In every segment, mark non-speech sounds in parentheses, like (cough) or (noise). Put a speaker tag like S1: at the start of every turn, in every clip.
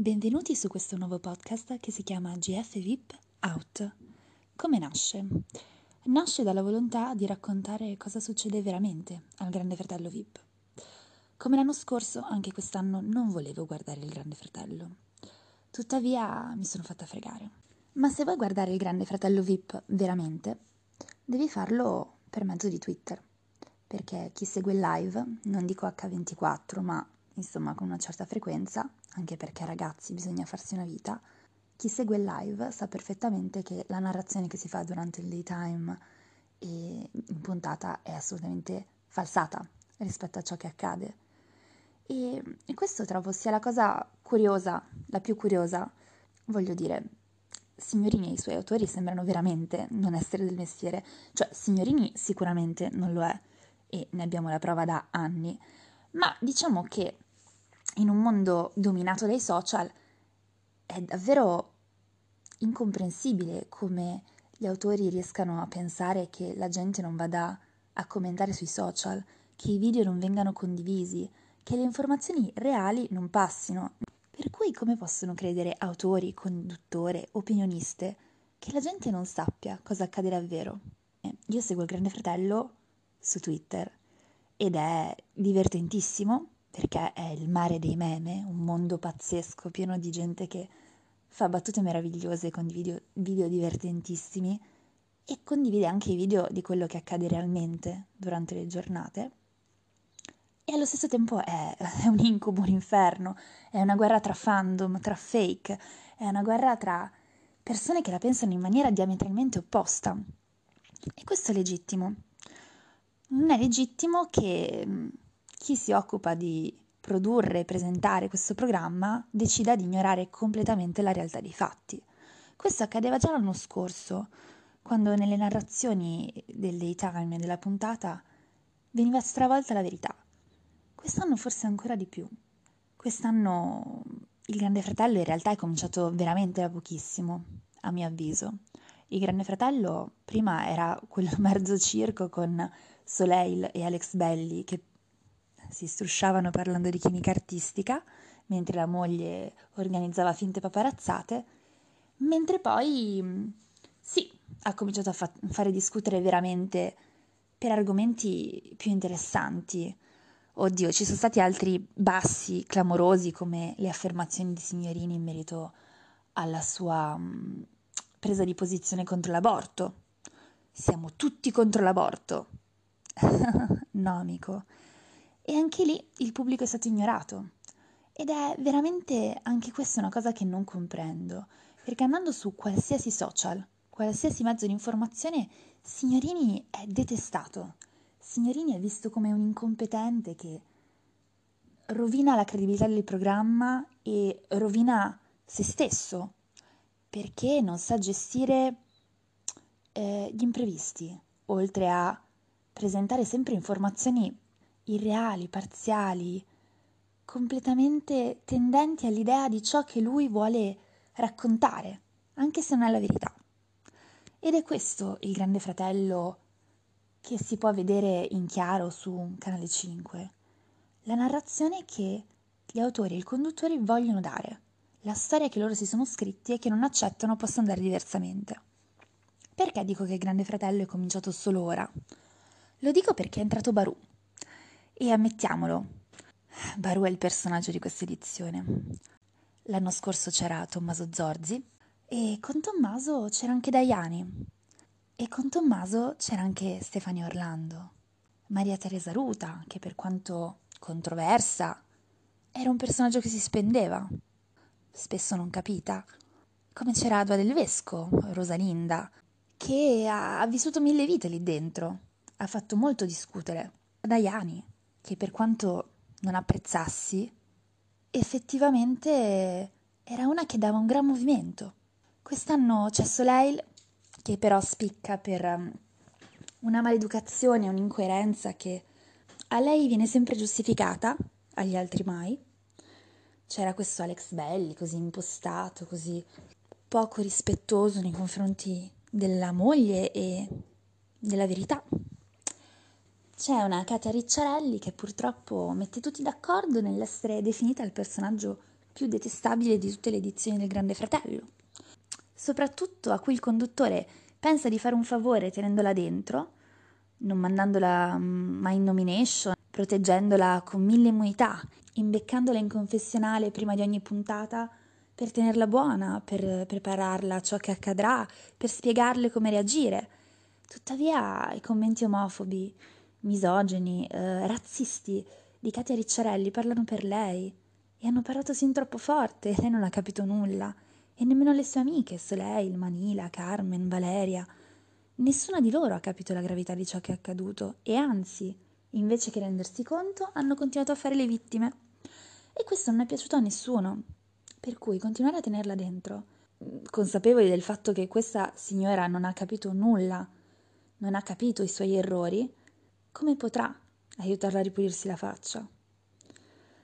S1: Benvenuti su questo nuovo podcast che si chiama GF VIP Out. Come nasce? Nasce dalla volontà di raccontare cosa succede veramente al Grande Fratello VIP. Come l'anno scorso, anche quest'anno non volevo guardare il Grande Fratello. Tuttavia mi sono fatta fregare. Ma se vuoi guardare il Grande Fratello VIP veramente, devi farlo per mezzo di Twitter. Perché chi segue il live, non dico H24, ma insomma con una certa frequenza, anche perché ragazzi bisogna farsi una vita, chi segue il live sa perfettamente che la narrazione che si fa durante il daytime e in puntata è assolutamente falsata rispetto a ciò che accade. E, e questo trovo sia la cosa curiosa, la più curiosa, voglio dire, Signorini e i suoi autori sembrano veramente non essere del mestiere, cioè Signorini sicuramente non lo è e ne abbiamo la prova da anni, ma diciamo che in un mondo dominato dai social è davvero incomprensibile come gli autori riescano a pensare che la gente non vada a commentare sui social, che i video non vengano condivisi, che le informazioni reali non passino. Per cui come possono credere autori, conduttori, opinioniste che la gente non sappia cosa accade davvero? Eh, io seguo il Grande Fratello su Twitter ed è divertentissimo perché è il mare dei meme, un mondo pazzesco pieno di gente che fa battute meravigliose, condivide video divertentissimi e condivide anche i video di quello che accade realmente durante le giornate. E allo stesso tempo è, (laughs) è un incubo, un inferno, è una guerra tra fandom, tra fake, è una guerra tra persone che la pensano in maniera diametralmente opposta. E questo è legittimo. Non è legittimo che chi si occupa di produrre e presentare questo programma decida di ignorare completamente la realtà dei fatti. Questo accadeva già l'anno scorso, quando nelle narrazioni del daytime e della puntata veniva stravolta la verità. Quest'anno forse ancora di più. Quest'anno il Grande Fratello in realtà è cominciato veramente da pochissimo, a mio avviso. Il Grande Fratello prima era quel (laughs) mezzo circo con Soleil e Alex Belli che si strusciavano parlando di chimica artistica, mentre la moglie organizzava finte paparazzate, mentre poi sì, ha cominciato a fa- fare discutere veramente per argomenti più interessanti. Oddio, ci sono stati altri bassi clamorosi come le affermazioni di Signorini in merito alla sua mh, presa di posizione contro l'aborto. Siamo tutti contro l'aborto. (laughs) no, amico, e anche lì il pubblico è stato ignorato. Ed è veramente anche questa una cosa che non comprendo, perché andando su qualsiasi social, qualsiasi mezzo di informazione, Signorini è detestato. Signorini è visto come un incompetente che rovina la credibilità del programma e rovina se stesso, perché non sa gestire eh, gli imprevisti, oltre a presentare sempre informazioni irreali, parziali, completamente tendenti all'idea di ciò che lui vuole raccontare, anche se non è la verità. Ed è questo il grande fratello che si può vedere in chiaro su Canale 5. La narrazione che gli autori e i conduttori vogliono dare, la storia che loro si sono scritti e che non accettano possa andare diversamente. Perché dico che il Grande Fratello è cominciato solo ora? Lo dico perché è entrato Barù, e ammettiamolo, Baru è il personaggio di questa edizione. L'anno scorso c'era Tommaso Zorzi e con Tommaso c'era anche Daiani e con Tommaso c'era anche Stefania Orlando. Maria Teresa Ruta, che per quanto controversa, era un personaggio che si spendeva, spesso non capita. Come c'era Adua del Vesco, Rosalinda, che ha, vissuto mille vite lì dentro, ha fatto molto discutere. Daiani, che per quanto non apprezzassi, effettivamente era una che dava un gran movimento. Quest'anno c'è Soleil, che però spicca per um, una maleducazione, un'incoerenza che a lei viene sempre giustificata, agli altri mai. C'era questo Alex Belli, così impostato, così poco rispettoso nei confronti della moglie e della verità. C'è una Katia Ricciarelli che purtroppo mette tutti d'accordo nell'essere definita il personaggio più detestabile di tutte le edizioni del Grande Fratello. Soprattutto a cui il conduttore pensa di fare un favore tenendola dentro, non mandandola mm, mai in nomination, proteggendola con mille immunità, imbeccandola in confessionale prima di ogni puntata per tenerla buona, per prepararla a ciò che accadrà, per spiegarle come reagire. Tuttavia i commenti omofobi, misogeni, eh, razzisti di Katia Ricciarelli parlano per lei e hanno parlato sin troppo forte e lei non ha capito nulla e nemmeno le sue amiche, Soleil, Manila, Carmen, Valeria. Nessuna di loro ha capito la gravità di ciò che è accaduto e anzi, invece che rendersi conto, hanno continuato a fare le vittime. E questo non è piaciuto a nessuno, per cui continuare a tenerla dentro, consapevoli del fatto che questa signora non ha capito nulla, non ha capito i suoi errori, come potrà aiutarla a ripulirsi la faccia?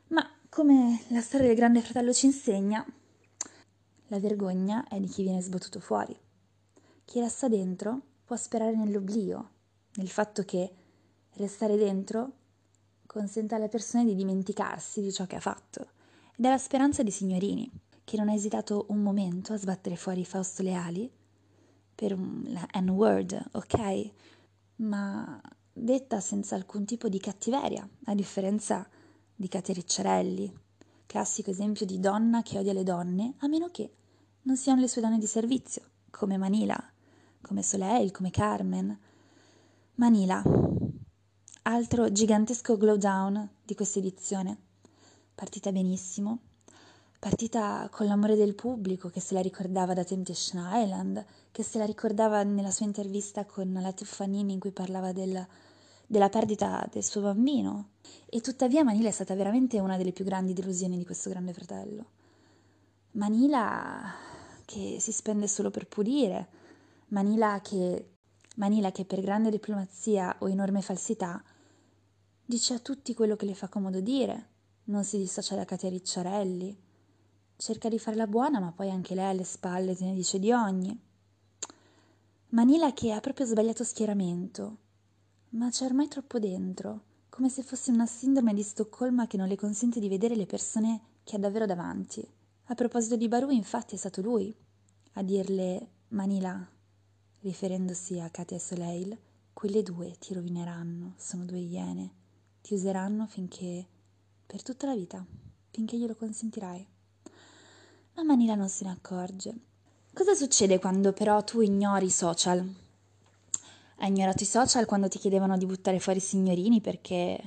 S1: Ma come la storia del Grande Fratello ci insegna, la vergogna è di chi viene sbattuto fuori. Chi resta dentro può sperare nell'oblio, nel fatto che restare dentro consenta alle persone di dimenticarsi di ciò che ha fatto. Ed è la speranza di Signorini, che non ha esitato un momento a sbattere fuori Fausto Leali per un, la N-word, ok? Ma detta senza alcun tipo di cattiveria, a differenza di Katia Ricciarelli, classico esempio di donna che odia le donne, a meno che non siano le sue donne di servizio, come Manila, come Soleil, come Carmen. Manila, altro gigantesco glow down di questa edizione. Partita benissimo, partita con l'amore del pubblico che se la ricordava da Temptation Island, che se la ricordava nella sua intervista con la Tuffanini in cui parlava del, della perdita del suo bambino. E tuttavia Manila è stata veramente una delle più grandi delusioni di questo grande fratello. Manila che si spende solo per pulire, Manila che, Manila che per grande diplomazia o enorme falsità dice a tutti quello che le fa comodo dire, non si dissocia da Katia Ricciarelli, cerca di farla buona ma poi anche lei alle spalle te ne dice di ogni. Manila che ha proprio sbagliato schieramento, ma c'è ormai troppo dentro, come se fosse una sindrome di Stoccolma che non le consente di vedere le persone che ha davvero davanti. A proposito di Baru, infatti, è stato lui a dirle Manila, riferendosi a Katia e Soleil, quelle due ti rovineranno, sono due iene, ti useranno finché, per tutta la vita, finché glielo consentirai. Ma Manila non se ne accorge. Cosa succede quando però tu ignori i social? Hai ignorato i social quando ti chiedevano di buttare fuori i signorini perché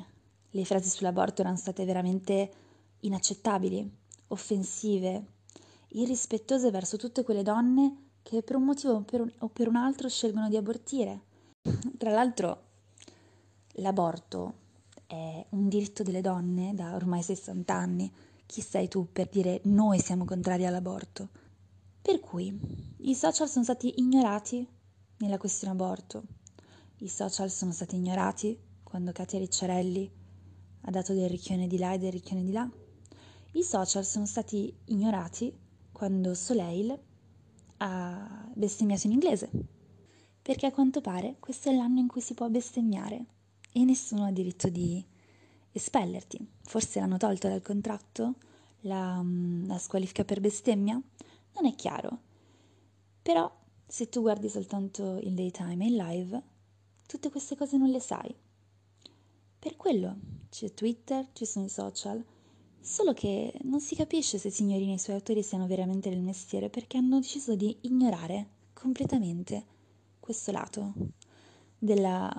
S1: le frasi sull'aborto erano state veramente inaccettabili? offensive, irrispettose verso tutte quelle donne che per un motivo o per un, o per un altro scelgono di abortire. Tra l'altro, l'aborto è un diritto delle donne da ormai 60 anni. Chi sei tu per dire noi siamo contrari all'aborto? Per cui i social sono stati ignorati nella questione aborto. I social sono stati ignorati quando Katia Ricciarelli ha dato del ricchione di là e del ricchione di là. I social sono stati ignorati quando Soleil ha bestemmiato in inglese, perché a quanto pare questo è l'anno in cui si può bestemmiare e nessuno ha diritto di espellerti. Forse l'hanno tolto dal contratto la, mm, la squalifica per bestemmia? Non è chiaro. Però se tu guardi soltanto il daytime e il live, tutte queste cose non le sai. Per quello c'è Twitter, ci sono i social, Solo che non si capisce se Signorini e i suoi autori siano veramente del mestiere perché hanno deciso di ignorare completamente questo lato della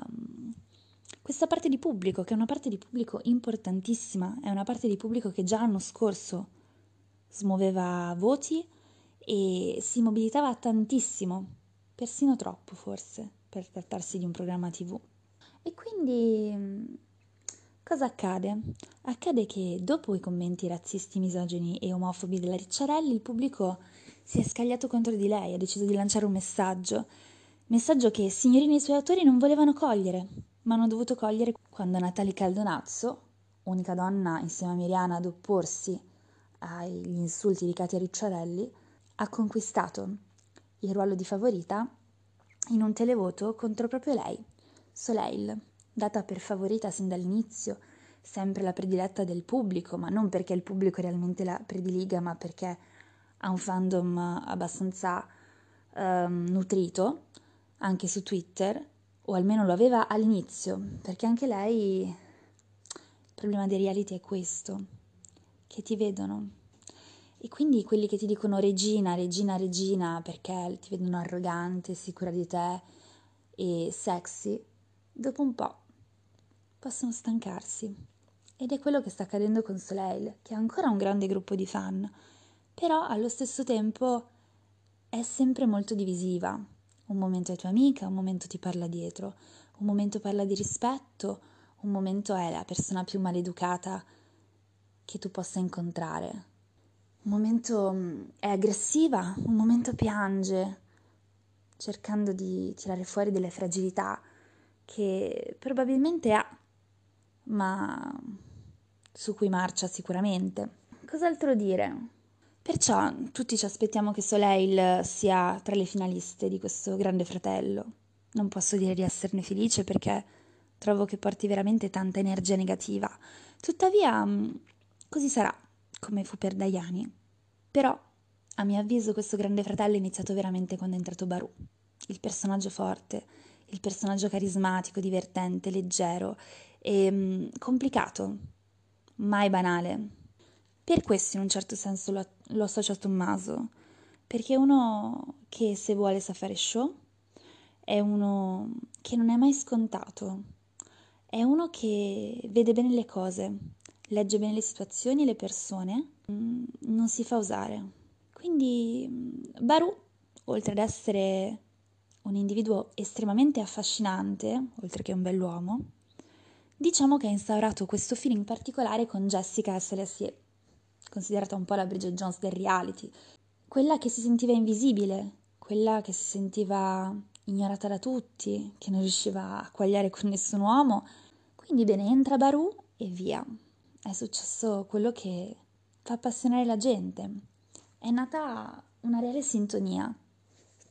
S1: questa parte di pubblico, che è una parte di pubblico importantissima, è una parte di pubblico che già l'anno scorso smuoveva voti e si mobilitava tantissimo, persino troppo forse, per trattarsi di un programma TV. E quindi Cosa accade? Accade che dopo i commenti razzisti, misogini e omofobi della Ricciarelli, il pubblico si è scagliato contro di lei, ha deciso di lanciare un messaggio. Messaggio che signorini e i suoi autori non volevano cogliere, ma hanno dovuto cogliere quando Natalie Caldonazzo, unica donna insieme a Miriana ad opporsi agli insulti di Katia Ricciarelli, ha conquistato il ruolo di favorita in un televoto contro proprio lei, Soleil data per favorita sin dall'inizio, sempre la prediletta del pubblico, ma non perché il pubblico realmente la prediliga, ma perché ha un fandom abbastanza um, nutrito, anche su Twitter, o almeno lo aveva all'inizio, perché anche lei, il problema dei reality è questo, che ti vedono. E quindi quelli che ti dicono regina, regina, regina, perché ti vedono arrogante, sicura di te e sexy, dopo un po' possono stancarsi. Ed è quello che sta accadendo con Soleil, che ha ancora un grande gruppo di fan, però allo stesso tempo è sempre molto divisiva. Un momento è tua amica, un momento ti parla dietro, un momento parla di rispetto, un momento è la persona più maleducata che tu possa incontrare. Un momento mm, è aggressiva, un momento piange, cercando di tirare fuori delle fragilità che probabilmente ha, ma su cui marcia sicuramente. Cos'altro dire? Perciò tutti ci aspettiamo che Soleil sia tra le finaliste di questo grande fratello. Non posso dire di esserne felice perché trovo che porti veramente tanta energia negativa. Tuttavia, mm, così sarà, come fu per Daiani. Però, a mio avviso, questo grande fratello è iniziato veramente quando è entrato Baru, il personaggio forte, il personaggio carismatico, divertente, leggero e mm, complicato, mai banale. Per questo in un certo senso lo, lo associo a Tommaso, perché è uno che se vuole sa fare show, è uno che non è mai scontato, è uno che vede bene le cose, legge bene le situazioni e le persone, mm, non si fa usare. Quindi mm, Baru, oltre ad essere un individuo estremamente affascinante, oltre che un bell'uomo, diciamo che ha instaurato questo feeling particolare con Jessica Selesier, considerata un po' la Bridget Jones del reality, quella che si sentiva invisibile, quella che si sentiva ignorata da tutti, che non riusciva a quagliare con nessun uomo. Quindi bene, entra Baru e via. È successo quello che fa appassionare la gente. È nata una reale sintonia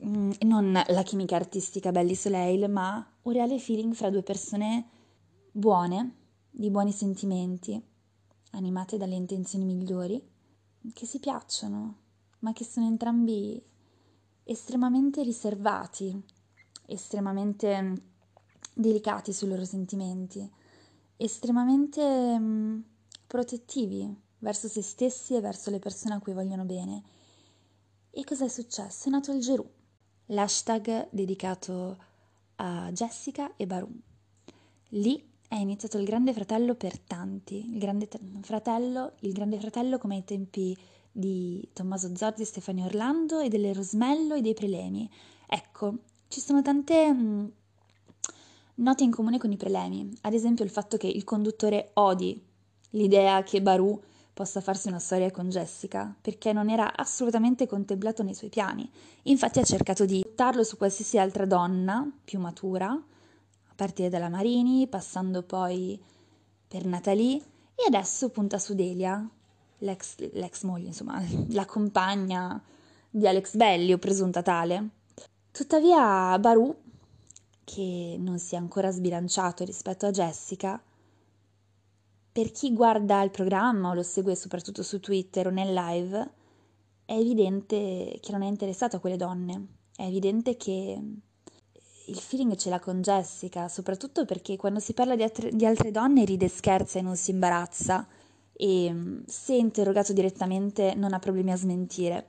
S1: Mm, non la chimica artistica Belly Soleil, ma un reale feeling fra due persone buone, di buoni sentimenti, animate dalle intenzioni migliori, che si piacciono, ma che sono entrambi estremamente riservati, estremamente mm, delicati sui loro sentimenti, estremamente mm, protettivi verso se stessi e verso le persone a cui vogliono bene. E cosa è successo? È nato il Gerù l'hashtag dedicato a Jessica e Barum. Lì è iniziato il Grande Fratello per tanti, il Grande Fratello, il Grande Fratello come ai tempi di Tommaso Zorzi, Stefania Orlando e delle Rosmello e dei Prelemi. Ecco, ci sono tante mh, mm, note in comune con i prelemi, ad esempio il fatto che il conduttore odi l'idea che Baru possa farsi una storia con Jessica, perché non era assolutamente contemplato nei suoi piani. Infatti ha cercato di buttarlo su qualsiasi altra donna più matura, a partire dalla Marini, passando poi per Natalie, e adesso punta su Delia, l'ex, l'ex moglie, insomma, (laughs) la compagna di Alex Belli, o presunta tale. Tuttavia Baru, che non si è ancora sbilanciato rispetto a Jessica, per chi guarda il programma o lo segue soprattutto su Twitter o nel live, è evidente che non è interessato a quelle donne. È evidente che il feeling ce l'ha con Jessica, soprattutto perché quando si parla di, altre, di altre donne ride, scherza e non si imbarazza e se interrogato direttamente non ha problemi a smentire.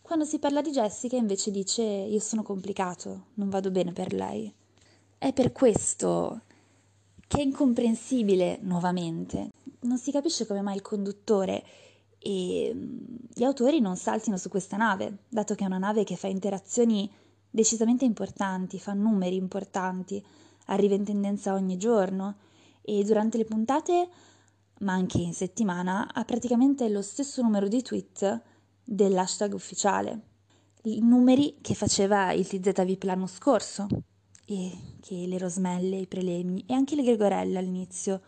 S1: Quando si parla di Jessica invece dice io sono complicato, non vado bene per lei. È per questo che è incomprensibile nuovamente. Non si capisce come mai il conduttore e gli autori non saltino su questa nave, dato che è una nave che fa interazioni decisamente importanti, fa numeri importanti, arriva in tendenza ogni giorno e durante le puntate, ma anche in settimana, ha praticamente lo stesso numero di tweet dell'hashtag ufficiale, i numeri che faceva il TZVIP l'anno scorso e che le Rosmelle, i Prelemi e anche le Gregorelle all'inizio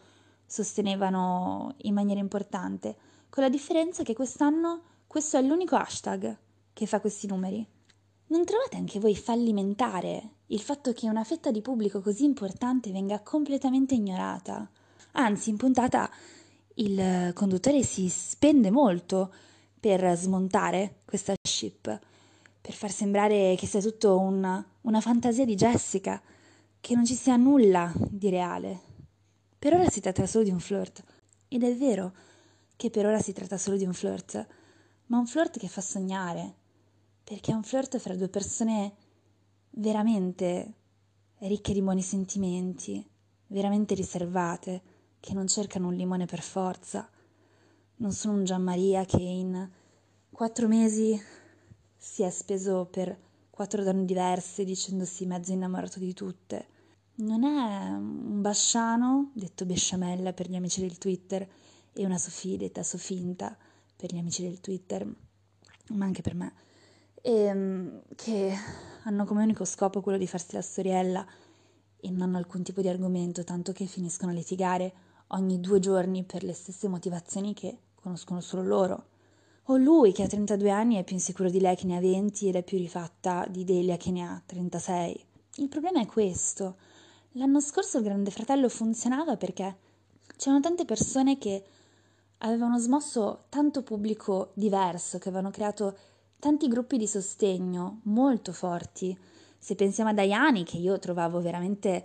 S1: sostenevano in maniera importante, con la differenza che quest'anno questo è l'unico hashtag che fa questi numeri. Non trovate anche voi fallimentare il fatto che una fetta di pubblico così importante venga completamente ignorata? Anzi, in puntata il conduttore si spende molto per smontare questa ship, per far sembrare che sia tutto una, una fantasia di Jessica, che non ci sia nulla di reale. Per ora si tratta solo di un flirt. Ed è vero che per ora si tratta solo di un flirt, ma un flirt che fa sognare, perché è un flirt fra due persone veramente ricche di buoni sentimenti, veramente riservate, che non cercano un limone per forza. Non sono un Gianmaria che in quattro mesi si è speso per quattro donne diverse dicendosi mezzo innamorato di tutte. Non è un basciano, detto besciamella per gli amici del Twitter, e una Sofì, detta Sofinta per gli amici del Twitter, ma anche per me, e, ehm, che hanno come unico scopo quello di farsi la storiella e non hanno alcun tipo di argomento, tanto che finiscono a litigare ogni due giorni per le stesse motivazioni che conoscono solo loro. O lui che ha 32 anni è più insicuro di lei che ne ha 20 ed è più rifatta di Delia che ne ha 36. Il problema è questo. L'anno scorso il Grande Fratello funzionava perché c'erano tante persone che avevano smosso tanto pubblico diverso, che avevano creato tanti gruppi di sostegno molto forti. Se pensiamo a Diani, che io trovavo veramente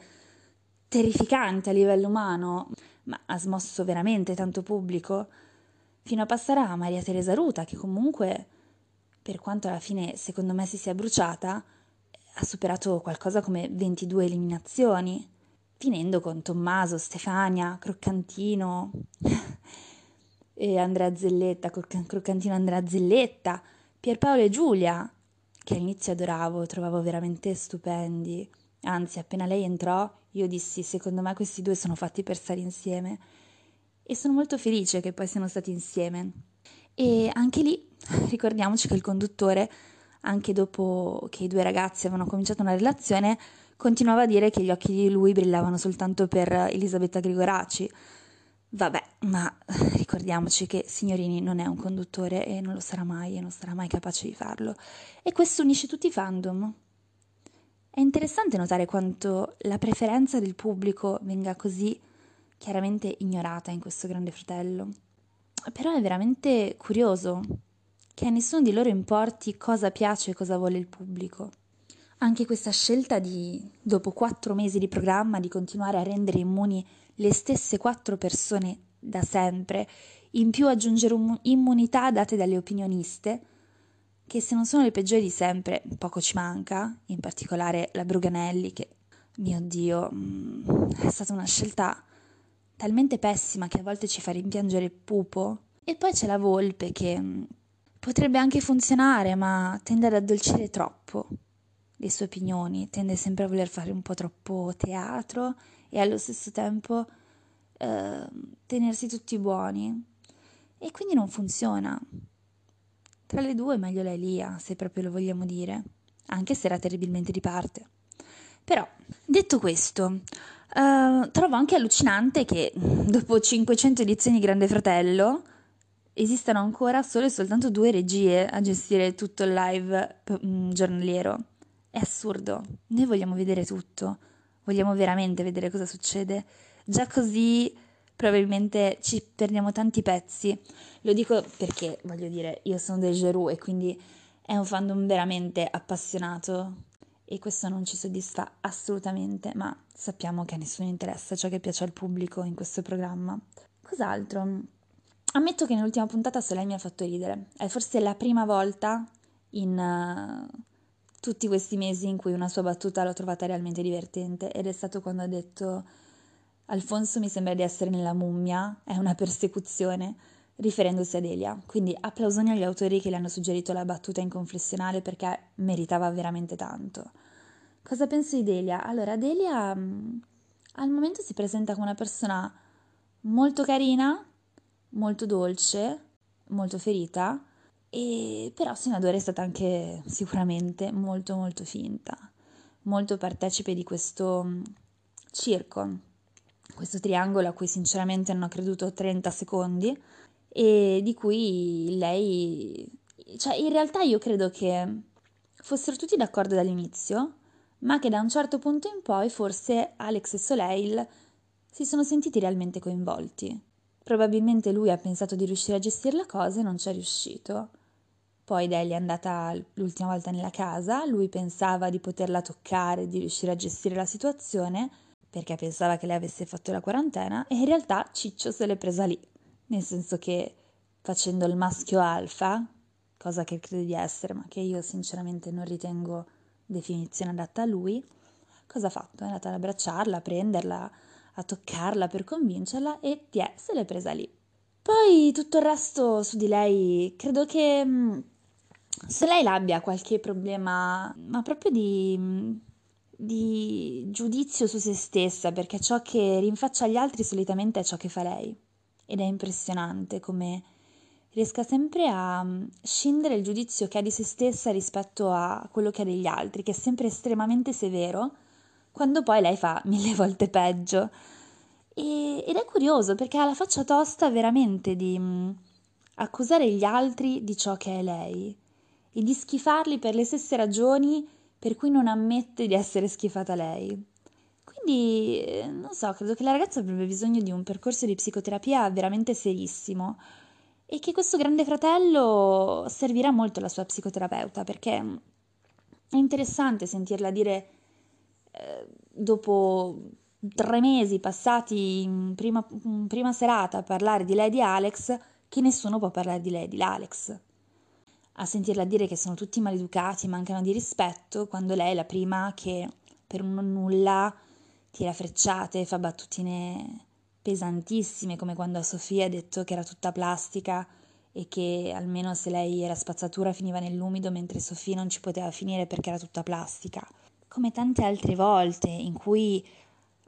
S1: terrificante a livello umano, ma ha smosso veramente tanto pubblico, fino a passare a Maria Teresa Ruta, che comunque, per quanto alla fine secondo me si sia bruciata, ha superato qualcosa come 22 eliminazioni, finendo con Tommaso, Stefania, Croccantino (laughs) e Andrea Zelletta, Croccantino Andrea Zelletta, Pierpaolo e Giulia, che all'inizio adoravo, trovavo veramente stupendi. Anzi, appena lei entrò, io dissi, secondo me questi due sono fatti per stare insieme. E sono molto felice che poi siano stati insieme. E anche lì (laughs) ricordiamoci che il conduttore, anche dopo che i due ragazzi avevano cominciato una relazione, continuava a dire che gli occhi di lui brillavano soltanto per Elisabetta Grigoraci. Vabbè, ma (laughs) ricordiamoci che Signorini non è un conduttore e non lo sarà mai e non sarà mai capace di farlo. E questo unisce tutti i fandom. È interessante notare quanto la preferenza del pubblico venga così chiaramente ignorata in questo Grande Fratello. Però è veramente curioso che a nessuno di loro importi cosa piace e cosa vuole il pubblico. Anche questa scelta di, dopo quattro mesi di programma, di continuare a rendere immuni le stesse quattro persone da sempre, in più aggiungere immunità date dalle opinioniste, che se non sono le peggiori di sempre, poco ci manca, in particolare la Bruganelli, che, mio Dio, mm, è stata una scelta talmente pessima che a volte ci fa rimpiangere il pupo. E poi c'è la Volpe che mm, potrebbe anche funzionare, ma tende ad addolcire troppo le sue opinioni, tende sempre a voler fare un po' troppo teatro e allo stesso tempo eh, tenersi tutti buoni. E quindi non funziona. Tra le due meglio la Elia, se proprio lo vogliamo dire, anche se era terribilmente di parte. Però, detto questo, Uh, trovo anche allucinante che dopo 500 edizioni di Grande Fratello esistano ancora solo e soltanto due regie a gestire tutto il live um, giornaliero. È assurdo. Noi vogliamo vedere tutto, vogliamo veramente vedere cosa succede. Già così probabilmente ci perdiamo tanti pezzi. Lo dico perché, voglio dire, io sono del Geru e quindi è un fandom veramente appassionato e questo non ci soddisfa assolutamente, ma sappiamo che a nessuno interessa ciò che piace al pubblico in questo programma. Cos'altro? Ammetto che nell'ultima puntata Soleil mi ha fatto ridere. È forse la prima volta in uh, tutti questi mesi in cui una sua battuta l'ho trovata realmente divertente ed è stato quando ha detto Alfonso mi sembra di essere nella mummia, è una persecuzione riferendosi ad Elia. Quindi applausoni agli autori che le hanno suggerito la battuta in confessionale perché meritava veramente tanto. Cosa penso di Delia? Allora, Delia mm, al momento si presenta come una persona molto carina, molto dolce, molto ferita, e però Senadore è stata anche sicuramente molto molto finta, molto partecipe di questo mm, circo, questo triangolo a cui sinceramente ho creduto 30 secondi e di cui lei... Cioè, in realtà io credo che fossero tutti d'accordo dall'inizio, ma che da un certo punto in poi forse Alex e Soleil si sono sentiti realmente coinvolti. Probabilmente lui ha pensato di riuscire a gestire la cosa e non ci è riuscito. Poi Delia è andata l'ultima volta nella casa, lui pensava di poterla toccare, di riuscire a gestire la situazione, perché pensava che lei avesse fatto la quarantena, e in realtà Ciccio se l'è presa lì, nel senso che facendo il maschio alfa, cosa che crede di essere, ma che io sinceramente non ritengo definizione adatta a lui, cosa ha fatto? È andata ad abbracciarla, a prenderla, a toccarla per convincerla e tiè, se l'è presa lì. Poi tutto il resto su di lei, credo che mm, se lei abbia qualche problema, ma proprio di, di giudizio su se stessa, perché ciò che rinfaccia agli altri solitamente è ciò che fa lei. Ed è impressionante come riesca sempre a mm, scindere il giudizio che ha di se stessa rispetto a quello che ha degli altri, che è sempre estremamente severo, quando poi lei fa (laughs) mille volte peggio. E, ed è curioso perché ha la faccia tosta veramente di mh, mm, accusare gli altri di ciò che è lei e di schifarli per le stesse ragioni per cui non ammette di essere schifata lei. Quindi, non so, credo che la ragazza avrebbe bisogno di un percorso di psicoterapia veramente serissimo e che questo grande fratello servirà molto alla sua psicoterapeuta perché è interessante sentirla dire eh, dopo tre mesi passati in prima, in prima serata a parlare di Lady Alex che nessuno può parlare di Lady Alex. A sentirla dire che sono tutti maleducati, mancano di rispetto, quando lei è la prima che per un nulla tira frecciate, fa battutine pesantissime, come quando a Sofia ha detto che era tutta plastica e che almeno se lei era spazzatura finiva nell'umido, mentre Sofia non ci poteva finire perché era tutta plastica. Come tante altre volte in cui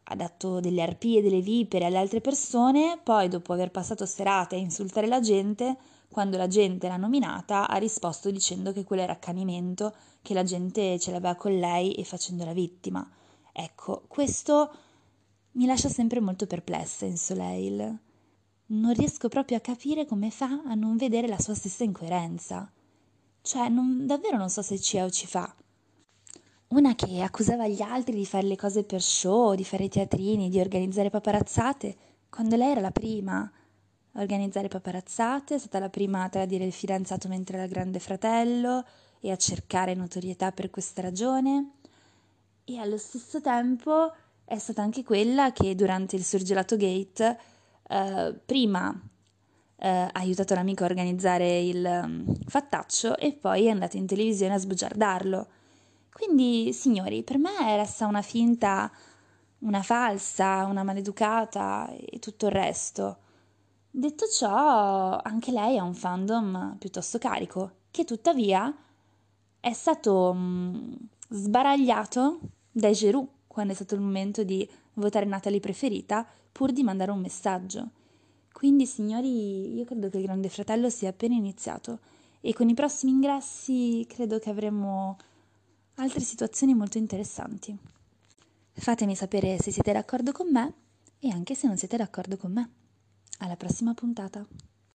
S1: ha dato delle arpie, delle vipere alle altre persone, poi dopo aver passato serate a insultare la gente, quando la gente l'ha nominata, ha risposto dicendo che quello era accanimento, che la gente ce l'aveva con lei e facendola vittima. Ecco, questo mi lascia sempre molto perplessa in Soleil. Non riesco proprio a capire come fa a non vedere la sua stessa incoerenza. Cioè, non, davvero non so se ci è o ci fa. Una che accusava gli altri di fare le cose per show, di fare teatrini, di organizzare paparazzate, quando lei era la prima a organizzare paparazzate, è stata la prima a tradire il fidanzato mentre era grande fratello e a cercare notorietà per questa ragione. E allo stesso tempo è stata anche quella che durante il Surgelato Gate eh, prima eh, ha aiutato l'amico a organizzare il um, fattaccio e poi è andata in televisione a sbugiardarlo. Quindi, signori, per me resta una finta, una falsa, una maleducata e tutto il resto. Detto ciò, anche lei ha un fandom piuttosto carico, che tuttavia è stato mh, sbaragliato dai Geroux quando è stato il momento di votare Natalie preferita, pur di mandare un messaggio. Quindi, signori, io credo che il Grande Fratello sia appena iniziato e con i prossimi ingressi credo che avremo altre situazioni molto interessanti. Fatemi sapere se siete d'accordo con me e anche se non siete d'accordo con me. Alla prossima puntata!